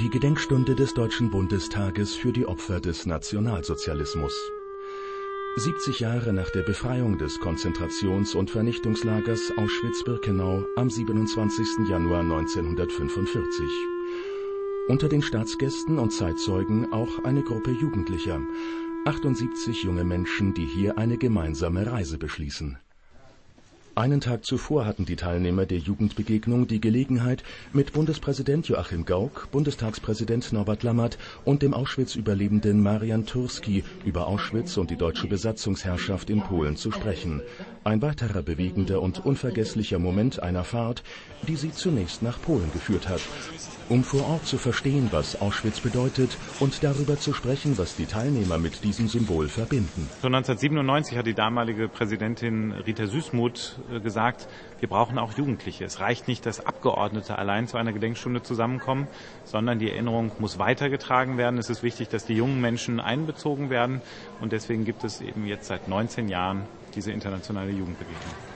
Die Gedenkstunde des Deutschen Bundestages für die Opfer des Nationalsozialismus. 70 Jahre nach der Befreiung des Konzentrations- und Vernichtungslagers Auschwitz-Birkenau am 27. Januar 1945. Unter den Staatsgästen und Zeitzeugen auch eine Gruppe Jugendlicher, 78 junge Menschen, die hier eine gemeinsame Reise beschließen. Einen Tag zuvor hatten die Teilnehmer der Jugendbegegnung die Gelegenheit, mit Bundespräsident Joachim Gauck, Bundestagspräsident Norbert Lammert und dem Auschwitz-Überlebenden Marian Turski über Auschwitz und die deutsche Besatzungsherrschaft in Polen zu sprechen. Ein weiterer bewegender und unvergesslicher Moment einer Fahrt, die sie zunächst nach Polen geführt hat, um vor Ort zu verstehen, was Auschwitz bedeutet und darüber zu sprechen, was die Teilnehmer mit diesem Symbol verbinden. So 1997 hat die damalige Präsidentin Rita Süßmuth äh, gesagt, wir brauchen auch Jugendliche. Es reicht nicht, dass Abgeordnete allein zu einer Gedenkstunde zusammenkommen, sondern die Erinnerung muss weitergetragen werden. Es ist wichtig, dass die jungen Menschen einbezogen werden und deswegen gibt es eben jetzt seit 19 Jahren diese internationale Jugendbegegnung.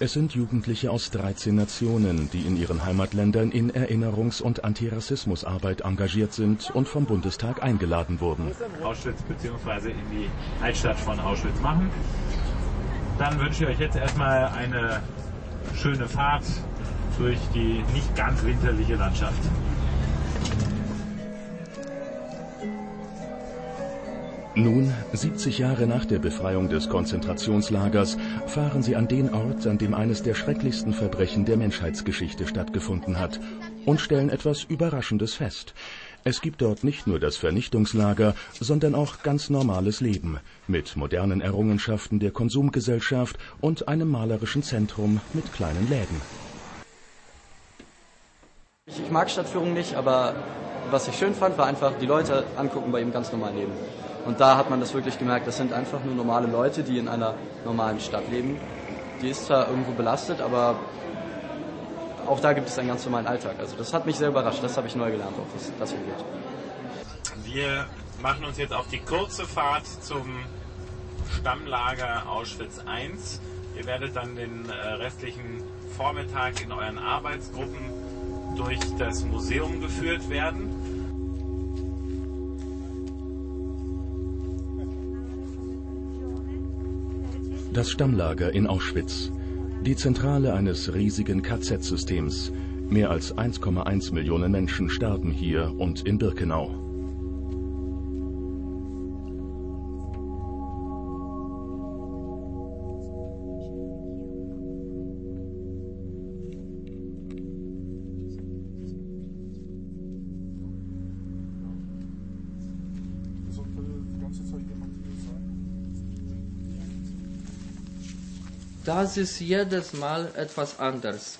Es sind Jugendliche aus 13 Nationen, die in ihren Heimatländern in Erinnerungs- und Antirassismusarbeit engagiert sind und vom Bundestag eingeladen wurden. Auschwitz bzw. in die Altstadt von Auschwitz machen. Dann wünsche ich euch jetzt erstmal eine schöne Fahrt durch die nicht ganz winterliche Landschaft. Nun, 70 Jahre nach der Befreiung des Konzentrationslagers, fahren sie an den Ort, an dem eines der schrecklichsten Verbrechen der Menschheitsgeschichte stattgefunden hat, und stellen etwas Überraschendes fest. Es gibt dort nicht nur das Vernichtungslager, sondern auch ganz normales Leben, mit modernen Errungenschaften der Konsumgesellschaft und einem malerischen Zentrum mit kleinen Läden. Ich mag Stadtführung nicht, aber was ich schön fand, war einfach die Leute angucken bei ihrem ganz normalen Leben. Und da hat man das wirklich gemerkt, das sind einfach nur normale Leute, die in einer normalen Stadt leben. Die ist zwar irgendwo belastet, aber auch da gibt es einen ganz normalen Alltag. Also das hat mich sehr überrascht, das habe ich neu gelernt, auch das, das hier geht. Wir machen uns jetzt auf die kurze Fahrt zum Stammlager Auschwitz I. Ihr werdet dann den äh, restlichen Vormittag in euren Arbeitsgruppen durch das Museum geführt werden. Das Stammlager in Auschwitz. Die Zentrale eines riesigen KZ-Systems. Mehr als 1,1 Millionen Menschen starben hier und in Birkenau. Das ist jedes Mal etwas anders.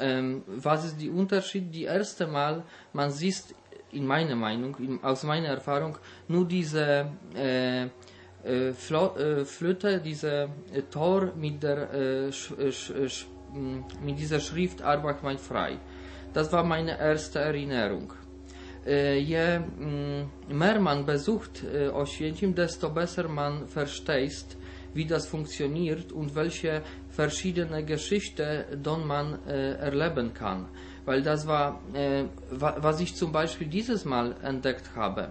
Ähm, was ist der Unterschied? Die erste Mal, man sieht in meiner Meinung, in, aus meiner Erfahrung, nur diese äh, äh, äh Flöte, diese äh, Tor mit der äh, mit dieser Schrift Arbeit macht frei. Das war meine erste Erinnerung. Je mehr man besucht Oświęcim, desto besser man versteht, wie das funktioniert und welche verschiedene Geschichten dort man äh, erleben kann. Weil das war, äh, was ich zum Beispiel dieses Mal entdeckt habe,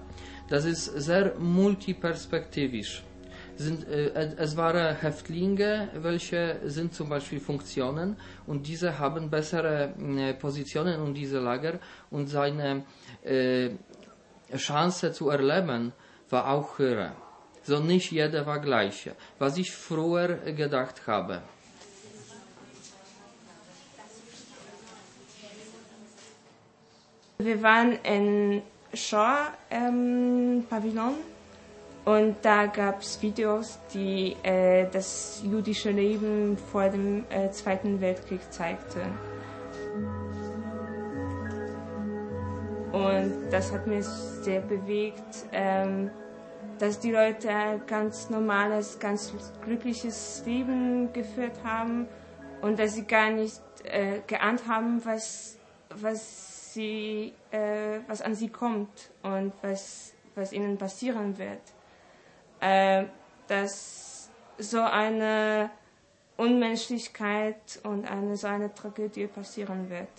das ist sehr multiperspektivisch. Sind, äh, es waren Häftlinge, welche sind zum Beispiel Funktionen und diese haben bessere äh, Positionen in diese Lager und seine äh, Chance zu erleben war auch höher so nicht jeder war gleich, was ich früher gedacht habe. Wir waren in Shaw ähm, Pavillon und da gab es Videos, die äh, das jüdische Leben vor dem äh, Zweiten Weltkrieg zeigten. Und das hat mich sehr bewegt. Ähm, dass die Leute ein ganz normales, ganz glückliches Leben geführt haben und dass sie gar nicht äh, geahnt haben, was, was, sie, äh, was an sie kommt und was, was ihnen passieren wird. Äh, dass so eine Unmenschlichkeit und eine, so eine Tragödie passieren wird.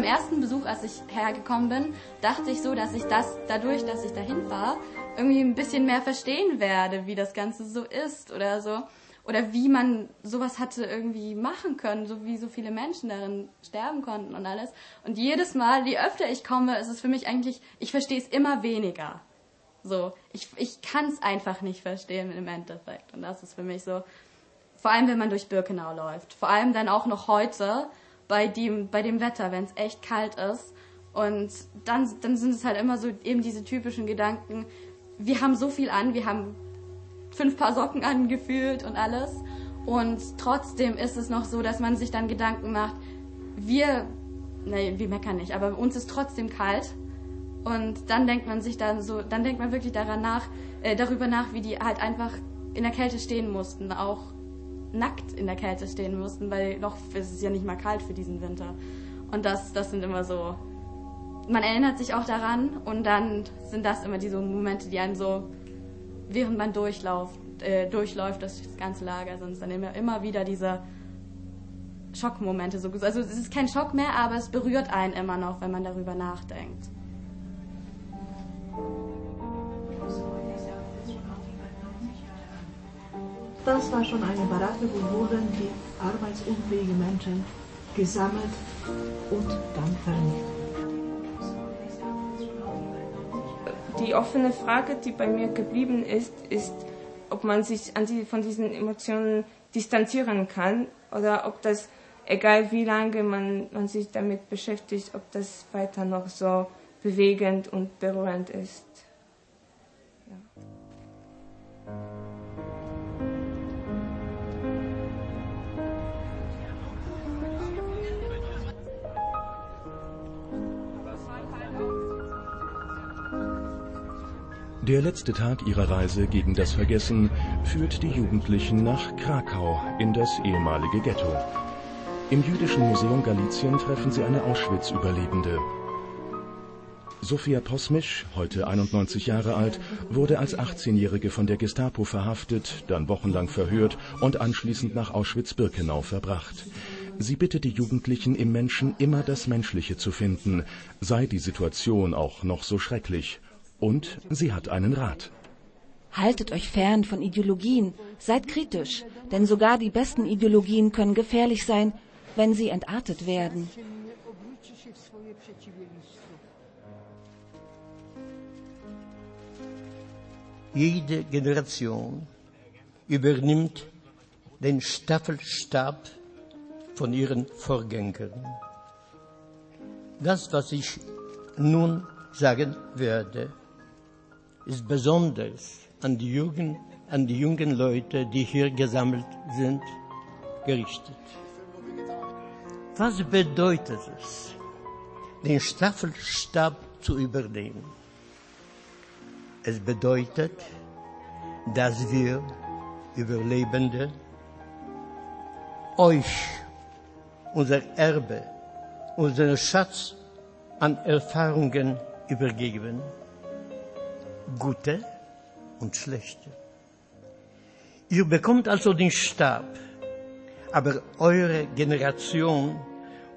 Beim ersten Besuch, als ich hergekommen bin, dachte ich so, dass ich das dadurch, dass ich dahin war, irgendwie ein bisschen mehr verstehen werde, wie das Ganze so ist oder so. Oder wie man sowas hatte irgendwie machen können, so wie so viele Menschen darin sterben konnten und alles. Und jedes Mal, je öfter ich komme, ist es für mich eigentlich, ich verstehe es immer weniger. So, ich, ich kann es einfach nicht verstehen im Endeffekt. Und das ist für mich so, vor allem wenn man durch Birkenau läuft. Vor allem dann auch noch heute bei dem, bei dem Wetter, wenn es echt kalt ist. Und dann, dann sind es halt immer so eben diese typischen Gedanken, wir haben so viel an, wir haben fünf Paar Socken angefühlt und alles. Und trotzdem ist es noch so, dass man sich dann Gedanken macht, wir, nee, wir meckern nicht, aber uns ist trotzdem kalt. Und dann denkt man sich dann so, dann denkt man wirklich daran nach, äh, darüber nach, wie die halt einfach in der Kälte stehen mussten, auch nackt in der Kälte stehen mussten, weil noch ist es ja nicht mal kalt für diesen Winter. Und das, das sind immer so, man erinnert sich auch daran und dann sind das immer diese Momente, die einen so, während man durchlauft, äh, durchläuft, das ganze Lager, es dann immer, immer wieder diese Schockmomente. So, also es ist kein Schock mehr, aber es berührt einen immer noch, wenn man darüber nachdenkt. Das war schon eine Baracke, wo wurden die arbeitsunfähigen Menschen gesammelt und dann vernichtet. Die offene Frage, die bei mir geblieben ist, ist, ob man sich die, von diesen Emotionen distanzieren kann oder ob das, egal wie lange man, man sich damit beschäftigt, ob das weiter noch so bewegend und berührend ist. Der letzte Tag ihrer Reise gegen das Vergessen führt die Jugendlichen nach Krakau in das ehemalige Ghetto. Im Jüdischen Museum Galizien treffen sie eine Auschwitz-Überlebende. Sophia Posmisch, heute 91 Jahre alt, wurde als 18-Jährige von der Gestapo verhaftet, dann wochenlang verhört und anschließend nach Auschwitz-Birkenau verbracht. Sie bittet die Jugendlichen im Menschen immer das Menschliche zu finden, sei die Situation auch noch so schrecklich. Und sie hat einen Rat. Haltet euch fern von Ideologien, seid kritisch, denn sogar die besten Ideologien können gefährlich sein, wenn sie entartet werden. Jede Generation übernimmt den Staffelstab von ihren Vorgängern. Das, was ich nun sagen werde, ist besonders an die, Jugend, an die jungen Leute, die hier gesammelt sind, gerichtet. Was bedeutet es, den Staffelstab zu übernehmen? Es bedeutet, dass wir Überlebende euch unser Erbe, unseren Schatz an Erfahrungen übergeben gute und schlechte. Ihr bekommt also den Stab, aber eure Generation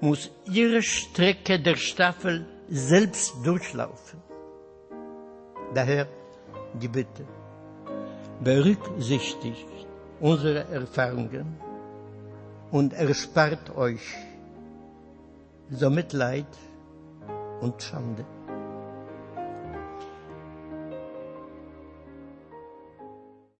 muss ihre Strecke der Staffel selbst durchlaufen. Daher die Bitte, berücksichtigt unsere Erfahrungen und erspart euch so Mitleid und Schande.